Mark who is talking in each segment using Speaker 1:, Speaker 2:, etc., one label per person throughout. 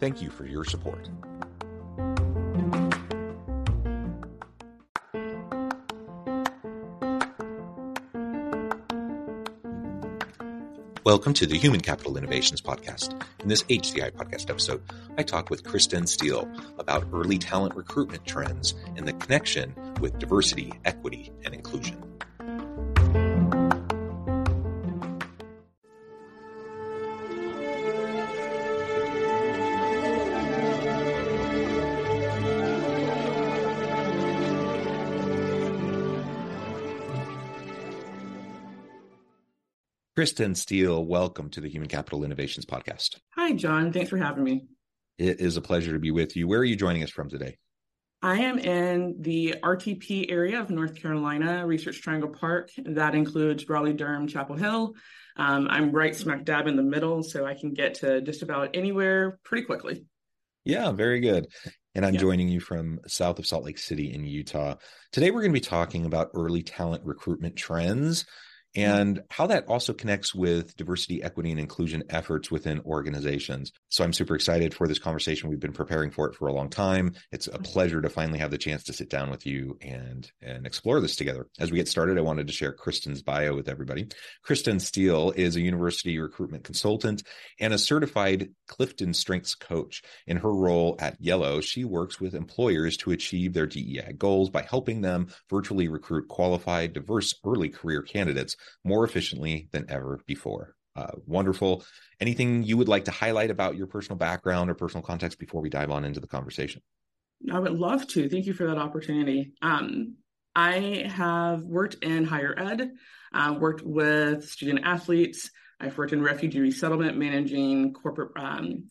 Speaker 1: Thank you for your support. Welcome to the Human Capital Innovations Podcast. In this HCI podcast episode, I talk with Christen Steele about early talent recruitment trends and the connection with diversity, equity, and inclusion. Christen Steele, welcome to the Human Capital Innovations Podcast.
Speaker 2: Hi, John. Thanks for having me.
Speaker 1: It is a pleasure to be with you. Where are you joining us from today?
Speaker 2: I am in the RTP area of North Carolina, Research Triangle Park. That includes Raleigh, Durham, Chapel Hill. Um, I'm right smack dab in the middle, so I can get to just about anywhere pretty quickly.
Speaker 1: Yeah, very good. And I'm yeah. joining you from south of Salt Lake City in Utah. Today, we're going to be talking about early talent recruitment trends Mm. and how that also connects with diversity, equity, and inclusion efforts within organizations. So I'm super excited for this conversation. We've been preparing for it for a long time. It's a mm-hmm. pleasure to finally have the chance to sit down with you and and explore this together. As we get started, I wanted to share Christen's bio with everybody. Christen Steele is a university recruitment consultant and a certified Clifton Strengths coach. In her role at Yello, she works with employers to achieve their DEI goals by helping them virtually recruit qualified, diverse early career candidates more efficiently than ever before. Uh, wonderful. Anything you would like to highlight about your personal background or personal context before we dive on into the conversation?
Speaker 2: I would love to. Thank you for that opportunity. Um, I have worked in higher ed, uh, worked with student athletes. I've worked in refugee resettlement, managing corporate, um,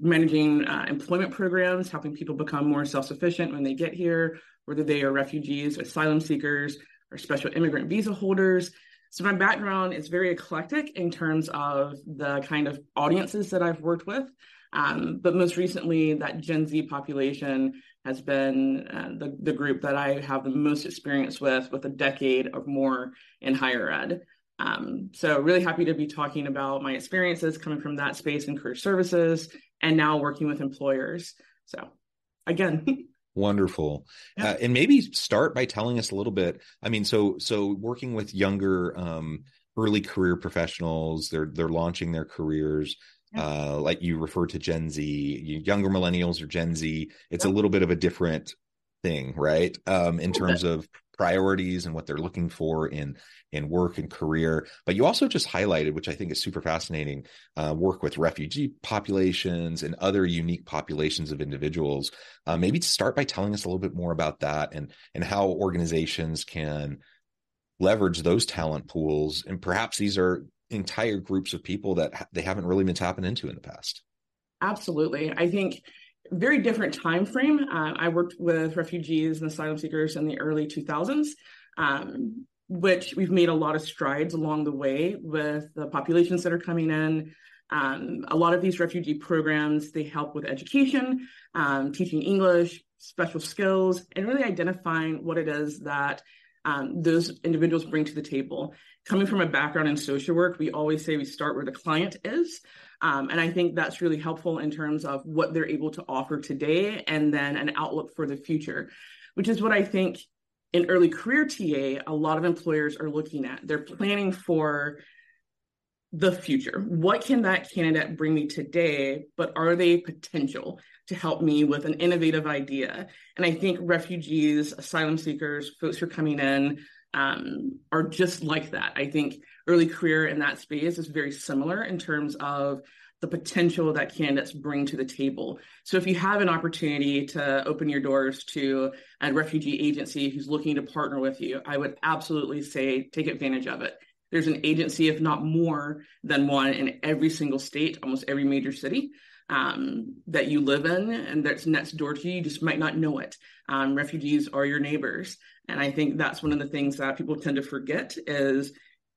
Speaker 2: managing uh, employment programs, helping people become more self sufficient when they get here, whether they are refugees, asylum seekers, or special immigrant visa holders. So my background is very eclectic in terms of the kind of audiences that I've worked with. Um, but most recently, that Gen Z population has been uh, the, the group that I have the most experience with, with a decade or more in higher ed. Um, so really happy to be talking about my experiences coming from that space in career services and now working with employers. So again,
Speaker 1: Wonderful. Yeah. Uh, and maybe start by telling us a little bit. I mean, so so working with younger um, early career professionals, they're they're launching their careers. Yeah. Uh, like you refer to Gen Z, younger millennials or Gen Z. It's yeah. a little bit of a different thing, right? Um, in terms of priorities and what they're looking for in in work and career. But you also just highlighted, which I think is super fascinating, uh, work with refugee populations and other unique populations of individuals. Uh, maybe start by telling us a little bit more about that and and how organizations can leverage those talent pools. And perhaps these are entire groups of people that they haven't really been tapping into in the past.
Speaker 2: Absolutely, I think very different time frame. Uh, I worked with refugees and asylum seekers in the early 2000s, um, which we've made a lot of strides along the way with the populations that are coming in. Um, a lot of these refugee programs they help with education, um, teaching English, special skills, and really identifying what it is that um, those individuals bring to the table. Coming from a background in social work, we always say we start where the client is. Um, and I think that's really helpful in terms of what they're able to offer today and then an outlook for the future, which is what I think in early career TA, a lot of employers are looking at. They're planning for the future. What can that candidate bring me today? But are they potential to help me with an innovative idea? And I think refugees, asylum seekers, folks who are coming in um, are just like that. I think early career in that space is very similar in terms of the potential that candidates bring to the table. So if you have an opportunity to open your doors to a refugee agency who's looking to partner with you, I would absolutely say take advantage of it. There's an agency, if not more than one, in every single state, almost every major city um, that you live in, and that's next door to you. You just might not know it. Um, refugees are your neighbors, and I think that's one of the things that people tend to forget is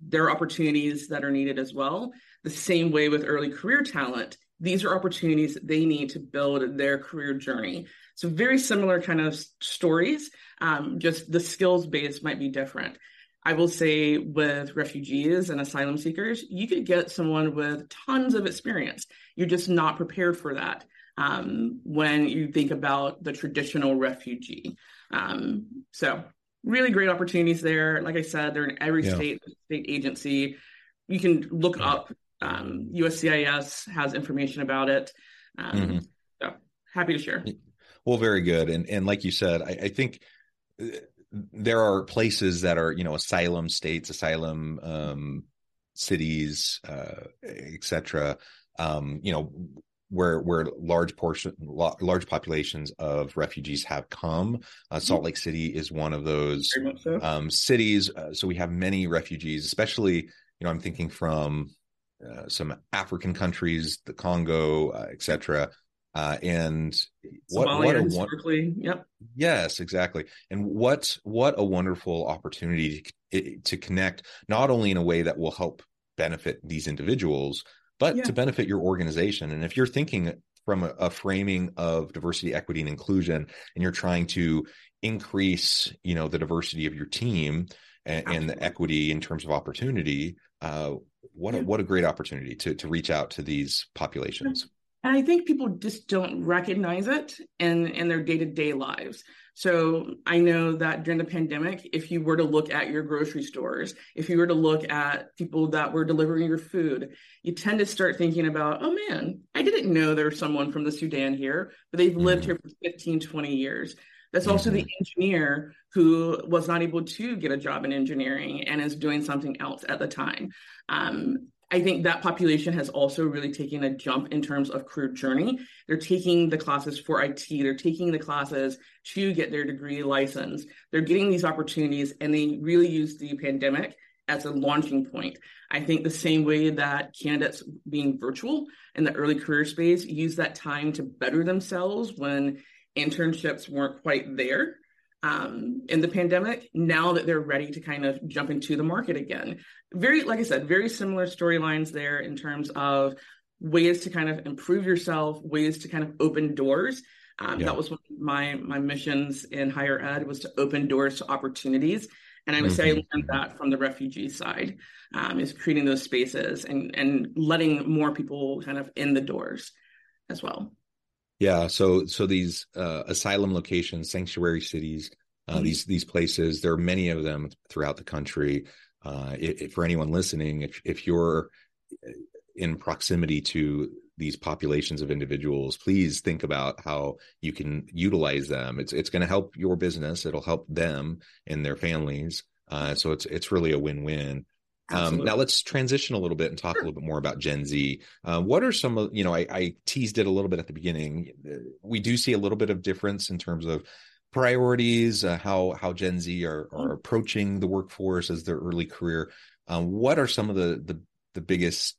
Speaker 2: there are opportunities that are needed as well. The same way with early career talent, these are opportunities they need to build their career journey. So very similar kind of stories, um, just the skills base might be different. I will say with refugees and asylum seekers, you could get someone with tons of experience. You're just not prepared for that um, when you think about the traditional refugee. Um, so, really great opportunities there. Like I said, they're in every yeah. state state agency. You can look yeah. up. Um, USCIS has information about it. Um, mm-hmm. So happy to share.
Speaker 1: Well, very good. And and like you said, I, I think uh, there are places that are you know asylum states asylum um, cities uh, etc um, you know where where large portion large populations of refugees have come uh, salt mm-hmm. lake city is one of those so. um, cities uh, so we have many refugees especially you know i'm thinking from uh, some african countries the congo uh, etc uh, and what, what a
Speaker 2: one- yep.
Speaker 1: Yes, exactly. And what what a wonderful opportunity to, to connect not only in a way that will help benefit these individuals, but yeah. to benefit your organization. And if you're thinking from a, a, framing of diversity, equity, and inclusion, and you're trying to increase, you know, the diversity of your team and, and the equity in terms of opportunity, uh, what yeah. a, what a great opportunity to to reach out to these populations.
Speaker 2: And I think people just don't recognize it in, in their day to day lives. So I know that during the pandemic, if you were to look at your grocery stores, if you were to look at people that were delivering your food, you tend to start thinking about, oh man, I didn't know there was someone from the Sudan here, but they've mm-hmm. lived here for 15, 20 years. That's also mm-hmm. the engineer who was not able to get a job in engineering and is doing something else at the time. Um, I think that population has also really taken a jump in terms of career journey. They're taking the classes for IT, they're taking the classes to get their degree license. They're getting these opportunities, and they really use the pandemic as a launching point. I think the same way that candidates being virtual in the early career space use that time to better themselves when internships weren't quite there um, in the pandemic now that they're ready to kind of jump into the market again. Very, like I said, very similar storylines there in terms of ways to kind of improve yourself, ways to kind of open doors. Um, yeah. That was one of my my missions in higher ed was to open doors to opportunities. And I would mm-hmm. say I mm-hmm. learned that from the refugee side, um, is creating those spaces and and letting more people kind of in the doors as well.
Speaker 1: Yeah, so so these uh, asylum locations, sanctuary cities, uh, mm-hmm. these these places, there are many of them throughout the country. Uh, if, for anyone listening, if if you're uh, in proximity to these populations of individuals, please think about how you can utilize them. It's it's going to help your business. It'll help them and their families. Uh, so it's it's really a win win. Um, now let's transition a little bit and talk sure. a little bit more about Gen Z. Uh, what are some of you know I, I, teased it a little bit at the beginning. We do see a little bit of difference in terms of priorities, uh, how how Gen Z are, are mm-hmm. approaching the workforce as their early career. Um, what are some of the, the the biggest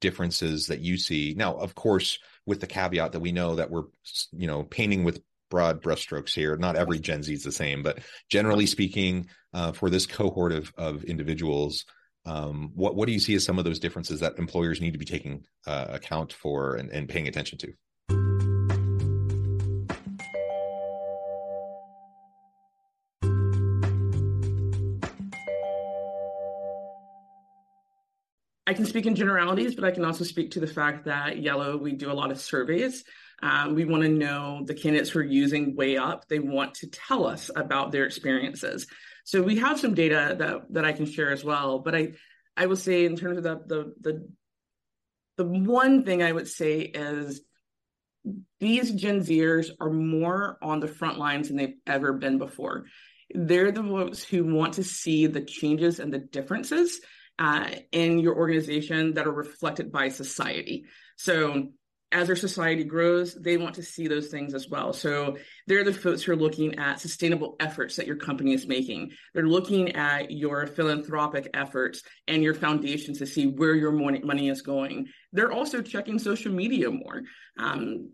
Speaker 1: differences that you see? Now, of course, with the caveat that we know that we're you know painting with broad brushstrokes here. Not every Gen Z is the same, but generally speaking, uh, for this cohort of of individuals, um, what what do you see as some of those differences that employers need to be taking uh, account for and, and paying attention to?
Speaker 2: I can speak in generalities, but I can also speak to the fact that Yello, we do a lot of surveys. Um, we want to know the candidates who are using WayUp. They want to tell us about their experiences. So we have some data that that I can share as well. But I I will say in terms of the the the the one thing I would say is these Gen Zers are more on the front lines than they've ever been before. They're the folks who want to see the changes and the differences uh, in your organization that are reflected by society. So as our society grows, they want to see those things as well. So they're the folks who are looking at sustainable efforts that your company is making. They're looking at your philanthropic efforts and your foundations to see where your money is going. They're also checking social media more. Um,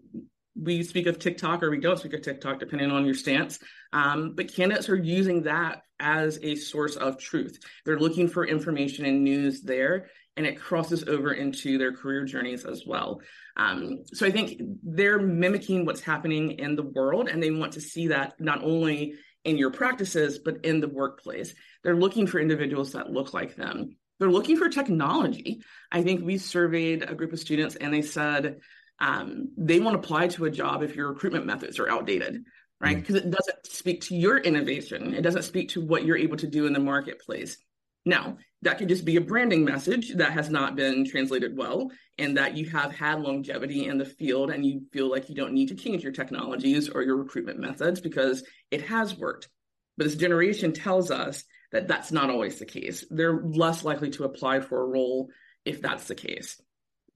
Speaker 2: we speak of TikTok or we don't speak of TikTok, depending on your stance. Um, but candidates are using that as a source of truth. They're looking for information and news there, and it crosses over into their career journeys as well. Um, so I think they're mimicking what's happening in the world, and they want to see that not only in your practices, but in the workplace. They're looking for individuals that look like them. They're looking for technology. I think we surveyed a group of students, and they said, um, they won't apply to a job if your recruitment methods are outdated, right? Because mm-hmm. it doesn't speak to your innovation. It doesn't speak to what you're able to do in the marketplace. Now, that could just be a branding message that has not been translated well, and that you have had longevity in the field and you feel like you don't need to change your technologies or your recruitment methods because it has worked. But this generation tells us that that's not always the case. They're less likely to apply for a role if that's the case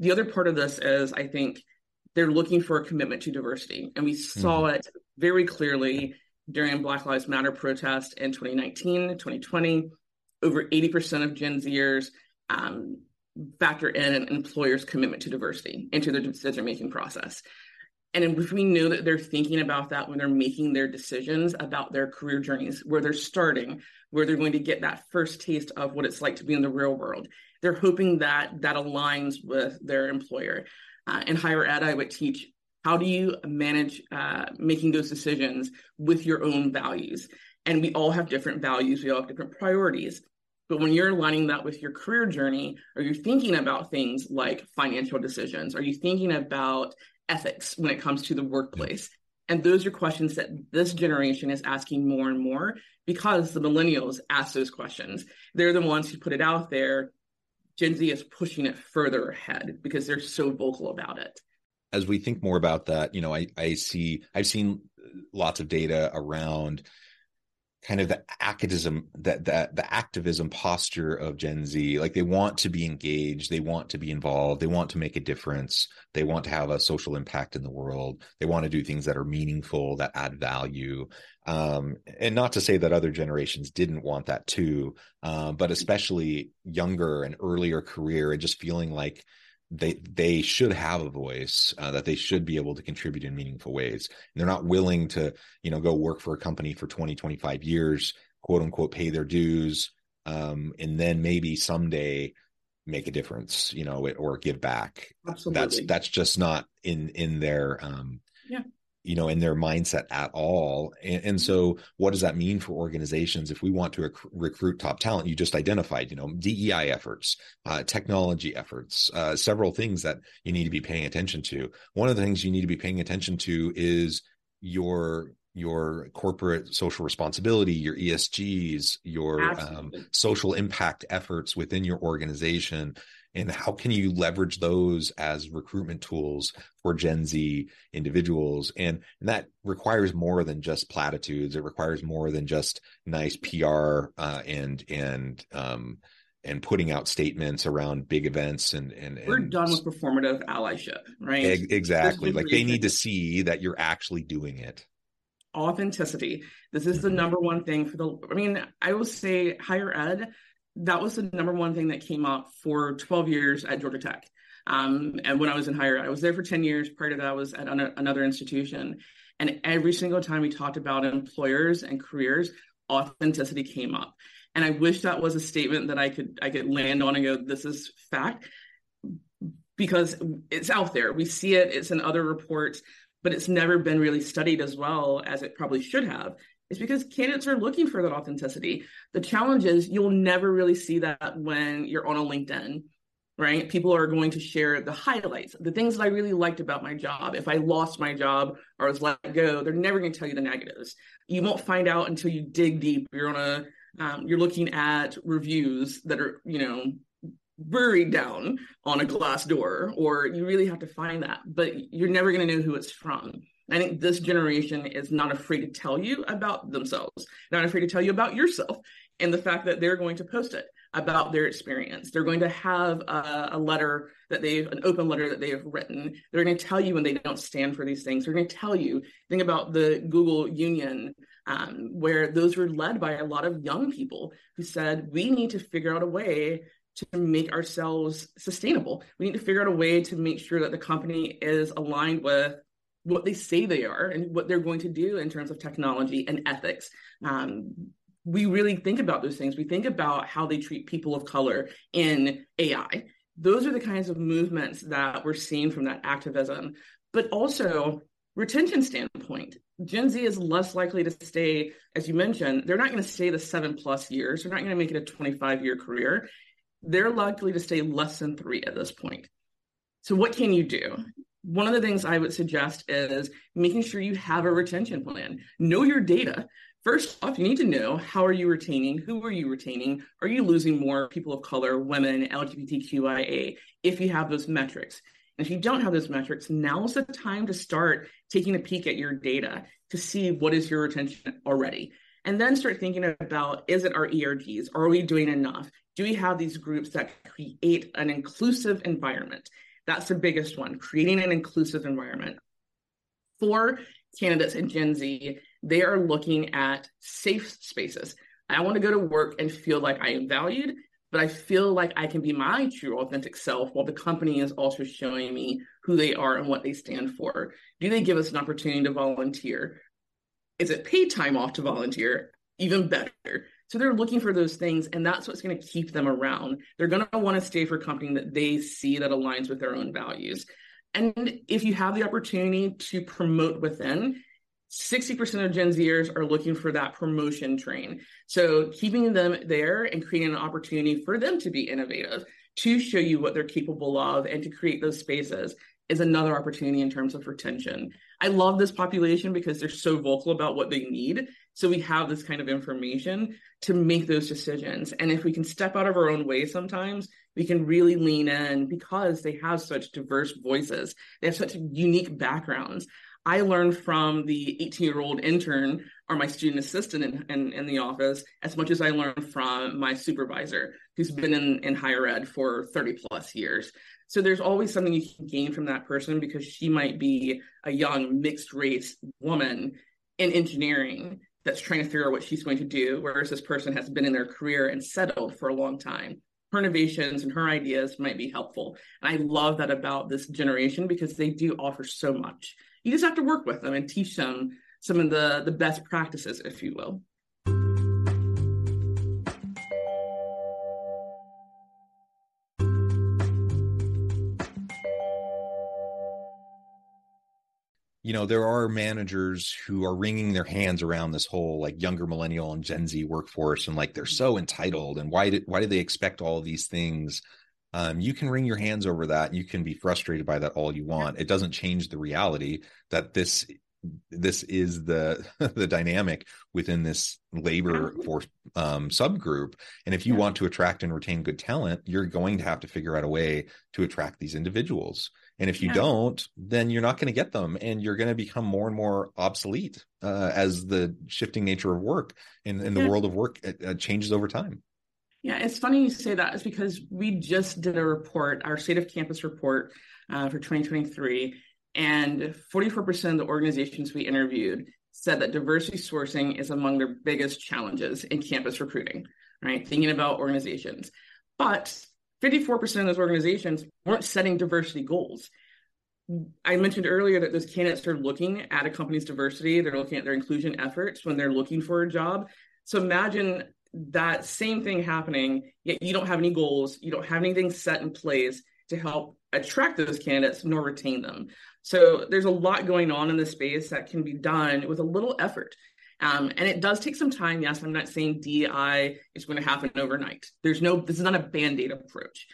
Speaker 2: the other part of this is I think they're looking for a commitment to diversity. And we saw mm-hmm. it very clearly during Black Lives Matter protest in 2019, 2020. Over 80% of Gen Zers um, factor in an employer's commitment to diversity into their decision making process. And if we know that they're thinking about that when they're making their decisions about their career journeys, where they're starting, where they're going to get that first taste of what it's like to be in the real world, they're hoping that that aligns with their employer. Uh, in higher ed, I would teach how do you manage uh, making those decisions with your own values. And we all have different values, we all have different priorities. But when you're aligning that with your career journey, are you thinking about things like financial decisions? Are you thinking about ethics when it comes to the workplace? And those are questions that this generation is asking more and more because the millennials ask those questions. They're the ones who put it out there Gen Z is pushing it further ahead because they're so vocal about it.
Speaker 1: As we think more about that, you know, I, I see, I've seen lots of data around kind of the activism that that the activism posture of Gen Z like they want to be engaged they want to be involved they want to make a difference they want to have a social impact in the world they want to do things that are meaningful that add value. Um, and not to say that other generations didn't want that too um, but especially younger and earlier career and just feeling like they they should have a voice uh, that they should be able to contribute in meaningful ways and they're not willing to you know go work for a company for 20 25 years quote unquote pay their dues um, and then maybe someday make a difference you know or give back
Speaker 2: Absolutely.
Speaker 1: that's that's just not in in their um you know in their mindset at all. And, and, so what does that mean for organizations if we want to rec- recruit top talent? You just identified you know dei efforts uh, technology efforts uh, several things that you need to be paying attention to. One of the things you need to be paying attention to is your your corporate social responsibility, your ESGs, your um, social impact efforts within your organization, and how can you leverage those as recruitment tools for gen z individuals? And, and that requires more than just platitudes. It requires more than just nice pr uh, and and um, and putting out statements around big events and and, and
Speaker 2: we're done with performative allyship right?
Speaker 1: Exactly. Like they need to see that you're actually doing it.
Speaker 2: Authenticity. This is the mm-hmm. number one thing for the i mean i will say higher ed that was the number one thing that came up for 12 years at Georgia Tech. Um, and when I was in higher, I was there for 10 years. Part of that was at an- another institution. And every single time we talked about employers and careers, authenticity came up. And I wish that was a statement that I could I could land on and go, this is fact, because it's out there. We see it, it's in other reports, but it's never been really studied as well as it probably should have is because candidates are looking for that authenticity. The challenge is you'll never really see that when you're on a LinkedIn, right? People are going to share the highlights, the things that I really liked about my job. If I lost my job or was let go, they're never going to tell you the negatives. You won't find out until you dig deep. You're on a, um, you're looking at reviews that are, you know, buried down on a Glassdoor, or you really have to find that, but you're never going to know who it's from. I think this generation is not afraid to tell you about themselves, not afraid to tell you about yourself, and the fact that they're going to post it about their experience. They're going to have a, a, letter that they've, an open letter that they have written. They're going to tell you when they don't stand for these things. They're going to tell you, think about the Google Union, um, where those were led by a lot of young people who said, we need to figure out a way to make ourselves sustainable. We need to figure out a way to make sure that the company is aligned with what they say they are and what they're going to do in terms of technology and ethics. Um, we really think about those things. We think about how they treat people of color in AI. Those are the kinds of movements that we're seeing from that activism, but also retention standpoint. Gen Z is less likely to stay, as you mentioned, they're not going to stay the seven plus years. They're not going to make it a 25 year career. They're likely to stay less than three at this point. So, what can you do? One of the things I would suggest is making sure you have a retention plan. Know your data. First off, you need to know how are you retaining? Who are you retaining? Are you losing more people of color, women, LGBTQIA if you have those metrics? And if you don't have those metrics, now's the time to start taking a peek at your data to see what is your retention already. And then start thinking about is it our ERGs? Are we doing enough? Do we have these groups that create an inclusive environment? That's the biggest one, creating an inclusive environment. For candidates in Gen Z, they are looking at safe spaces. I want to go to work and feel like I am valued, but I feel like I can be my true authentic self while the company is also showing me who they are and what they stand for. Do they give us an opportunity to volunteer? Is it paid time off to volunteer? Even better. So they're looking for those things, and that's what's going to keep them around. They're going to want to stay for a company that they see that aligns with their own values. And if you have the opportunity to promote within, 60% of Gen Zers are looking for that promotion train. So keeping them there and creating an opportunity for them to be innovative, to show you what they're capable of, and to create those spaces is another opportunity in terms of retention. I love this population because they're so vocal about what they need. So we have this kind of information to make those decisions. And if we can step out of our own way sometimes, we can really lean in because they have such diverse voices. They have such unique backgrounds. I learned from the 18 year old intern or my student assistant in, in, in, the office as much as I learned from my supervisor who's been in, in higher ed for 30 plus years. So there's always something you can gain from that person because she might be a young mixed race woman in engineering that's trying to figure out what she's going to do, whereas this person has been in their career and settled for a long time. Her innovations and her ideas might be helpful. And I love that about this generation because they do offer so much. You just have to work with them and teach them some of the, the best practices, if you will.
Speaker 1: You know there are managers who are wringing their hands around this whole like younger millennial and gen z workforce and like they're so entitled and why did why do they expect all these things? Um, you can wring your hands over that. You can be frustrated by that all you want. It doesn't change the reality that this this is the the dynamic within this labor force um, subgroup. And if you yeah. want to attract and retain good talent you're going to have to figure out a way to attract these individuals and if you yeah. don't, then you're not going to get them and you're going to become more and more obsolete uh, as the shifting nature of work and, and the yeah. world of work uh, changes over time.
Speaker 2: Yeah, it's funny you say that. Is because we just did a report, our state of campus report uh, for 2023, and 44% of the organizations we interviewed said that diversity sourcing is among their biggest challenges in campus recruiting, right? Thinking about organizations. But 54% of those organizations weren't setting diversity goals. I mentioned earlier that those candidates are looking at a company's diversity, they're looking at their inclusion efforts when they're looking for a job. So imagine that same thing happening, yet you don't have any goals, you don't have anything set in place to help attract those candidates nor retain them. So there's a lot going on in this space that can be done with a little effort. Um, and it does take some time. Yes, I'm not saying DI is going to happen overnight. There's no, this is not a band aid approach,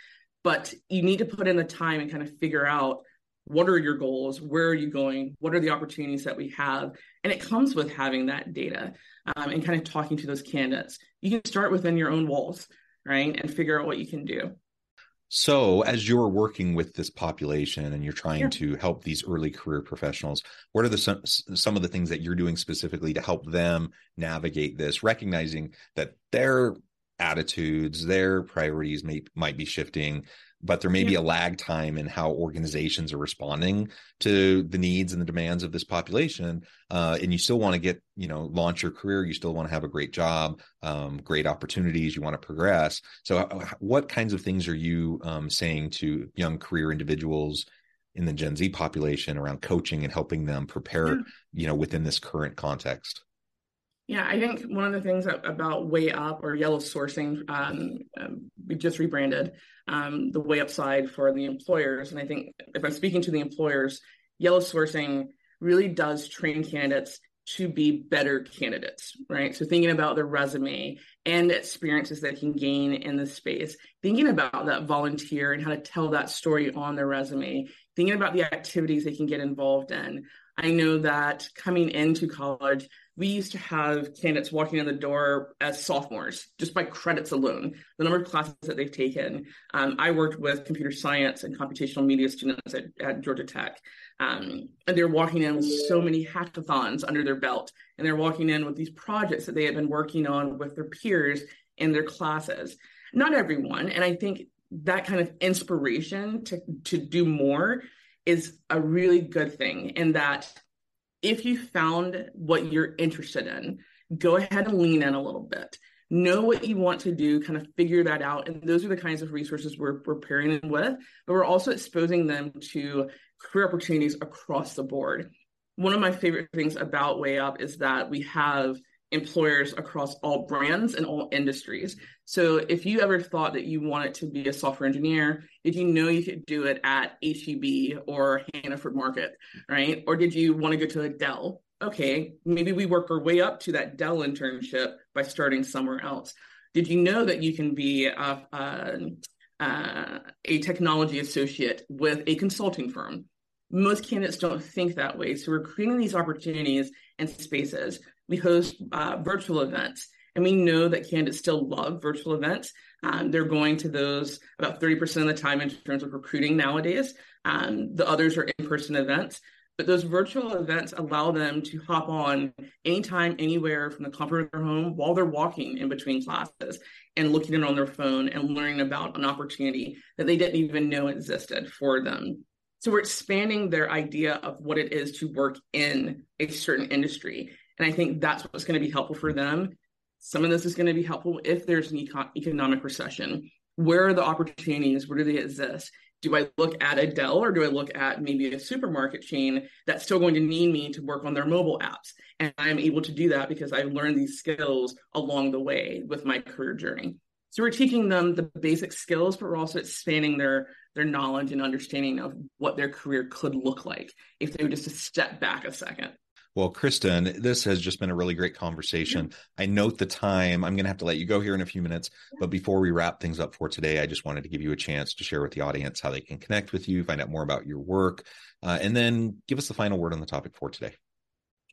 Speaker 2: but you need to put in the time and kind of figure out what are your goals? Where are you going? What are the opportunities that we have? And it comes with having that data um, and kind of talking to those candidates. You can start within your own walls, right? And figure out what you can do.
Speaker 1: So, as you're working with this population and you're trying
Speaker 2: Yeah.
Speaker 1: to help these early career professionals, what are the some, some of the things that you're doing specifically to help them navigate this, recognizing that their attitudes, their priorities may might be shifting, but there may be a lag time in how organizations are responding to the needs and the demands of this population. Uh, and you still want to get, you know, launch your career. You still want to have a great job, um, great opportunities. You want to progress. So, what kinds of things are you um, saying to young career individuals in the Gen Z population around coaching and helping them prepare,
Speaker 2: Yeah.
Speaker 1: you know, within this current context?
Speaker 2: Yeah, I think one of the things about WayUp or Yello Sourcing, um, um, we just rebranded um, the WayUp side for the employers. And I think if I'm speaking to the employers, Yello Sourcing really does train candidates to be better candidates, right? So thinking about their resume and experiences that can gain in the space, thinking about that volunteer and how to tell that story on their resume, thinking about the activities they can get involved in. I know that coming into college, we used to have candidates walking in the door as sophomores just by credits alone, the number of classes that they've taken. Um, I worked with computer science and computational media students at, at Georgia Tech. Um, and they're walking in with so many hackathons under their belt, and they're walking in with these projects that they have been working on with their peers in their classes. Not everyone, and I think that kind of inspiration to to do more is a really good thing, and that if you found what you're interested in, go ahead and lean in a little bit. Know what you want to do, kind of figure that out. And those are the kinds of resources we're, we're pairing them with, but we're also exposing them to career opportunities across the board. One of my favorite things about WayUp is that we have employers across all brands and all industries. So if you ever thought that you wanted to be a software engineer, did you know you could do it at HEB or Hannaford Market, right? Or did you want to go to a Dell? Okay, maybe we work our way up to that Dell internship by starting somewhere else. Did you know that you can be a, a, a, a technology associate with a consulting firm? Most candidates don't think that way. So we're creating these opportunities and spaces we host uh, virtual events, and we know that candidates still love virtual events. Um, they're going to those about 30% of the time in terms of recruiting nowadays. Um, the others are in person events. But those virtual events allow them to hop on anytime, anywhere from the comfort of their home while they're walking in between classes and looking in on their phone and learning about an opportunity that they didn't even know existed for them. So we're expanding their idea of what it is to work in a certain industry. And I think that's what's going to be helpful for them. Some of this is going to be helpful if there's an econ- economic recession. Where are the opportunities? Where do they exist? Do I look at a Dell or do I look at maybe a supermarket chain that's still going to need me to work on their mobile apps? And I'm able to do that because I've learned these skills along the way with my career journey. So we're teaching them the basic skills, but we're also expanding their their knowledge and understanding of what their career could look like if they were just to step back a second.
Speaker 1: Well, Christen, this has just been a really great conversation. I note the time. I'm going to have to let you go here in a few minutes. But before we wrap things up for today, I just wanted to give you a chance to share with the audience how they can connect with you, find out more about your work, uh, and then give us the final word on the topic for today.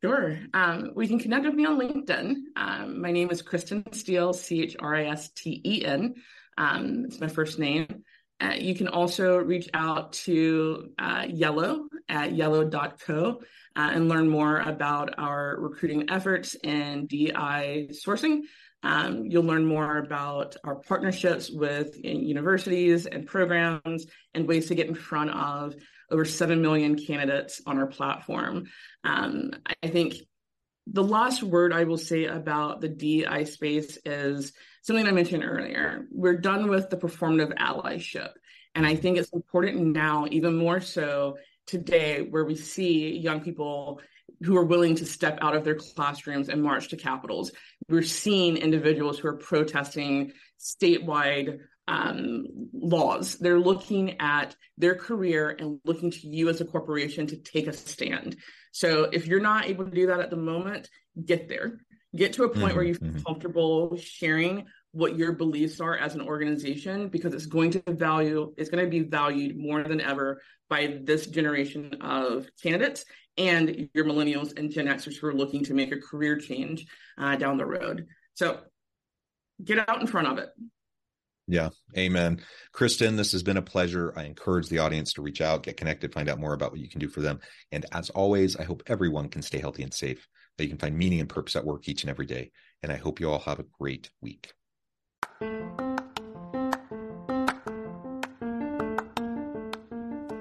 Speaker 2: Sure. Um, we can connect with me on LinkedIn. Um, my name is Christen Steele, C H R I S T E N. Um, it's my first name. Uh, you can also reach out to uh, Yello at yello.co uh, and learn more about our recruiting efforts in DI sourcing. Um, you'll learn more about our partnerships with universities and programs and ways to get in front of over 7 million candidates on our platform. Um, I think the last word I will say about the DI space is something I mentioned earlier. We're done with the performative allyship. And I think it's important now, even more so today, where we see young people who are willing to step out of their classrooms and march to capitals. We're seeing individuals who are protesting statewide um, laws. They're looking at their career and looking to you as a corporation to take a stand. So if you're not able to do that at the moment, get there. Get to a point mm-hmm, where you feel mm-hmm. comfortable sharing what your beliefs are as an organization because it's going to value it's going to be valued more than ever by this generation of candidates and your millennials and gen xers who are looking to make a career change uh, down the road so get out in front of it
Speaker 1: Yeah. Amen. Christen, this has been a pleasure. I encourage the audience to reach out, get connected, find out more about what you can do for them. And as always, I hope everyone can stay healthy and safe, that you can find meaning and purpose at work each and every day. And I hope you all have a great week.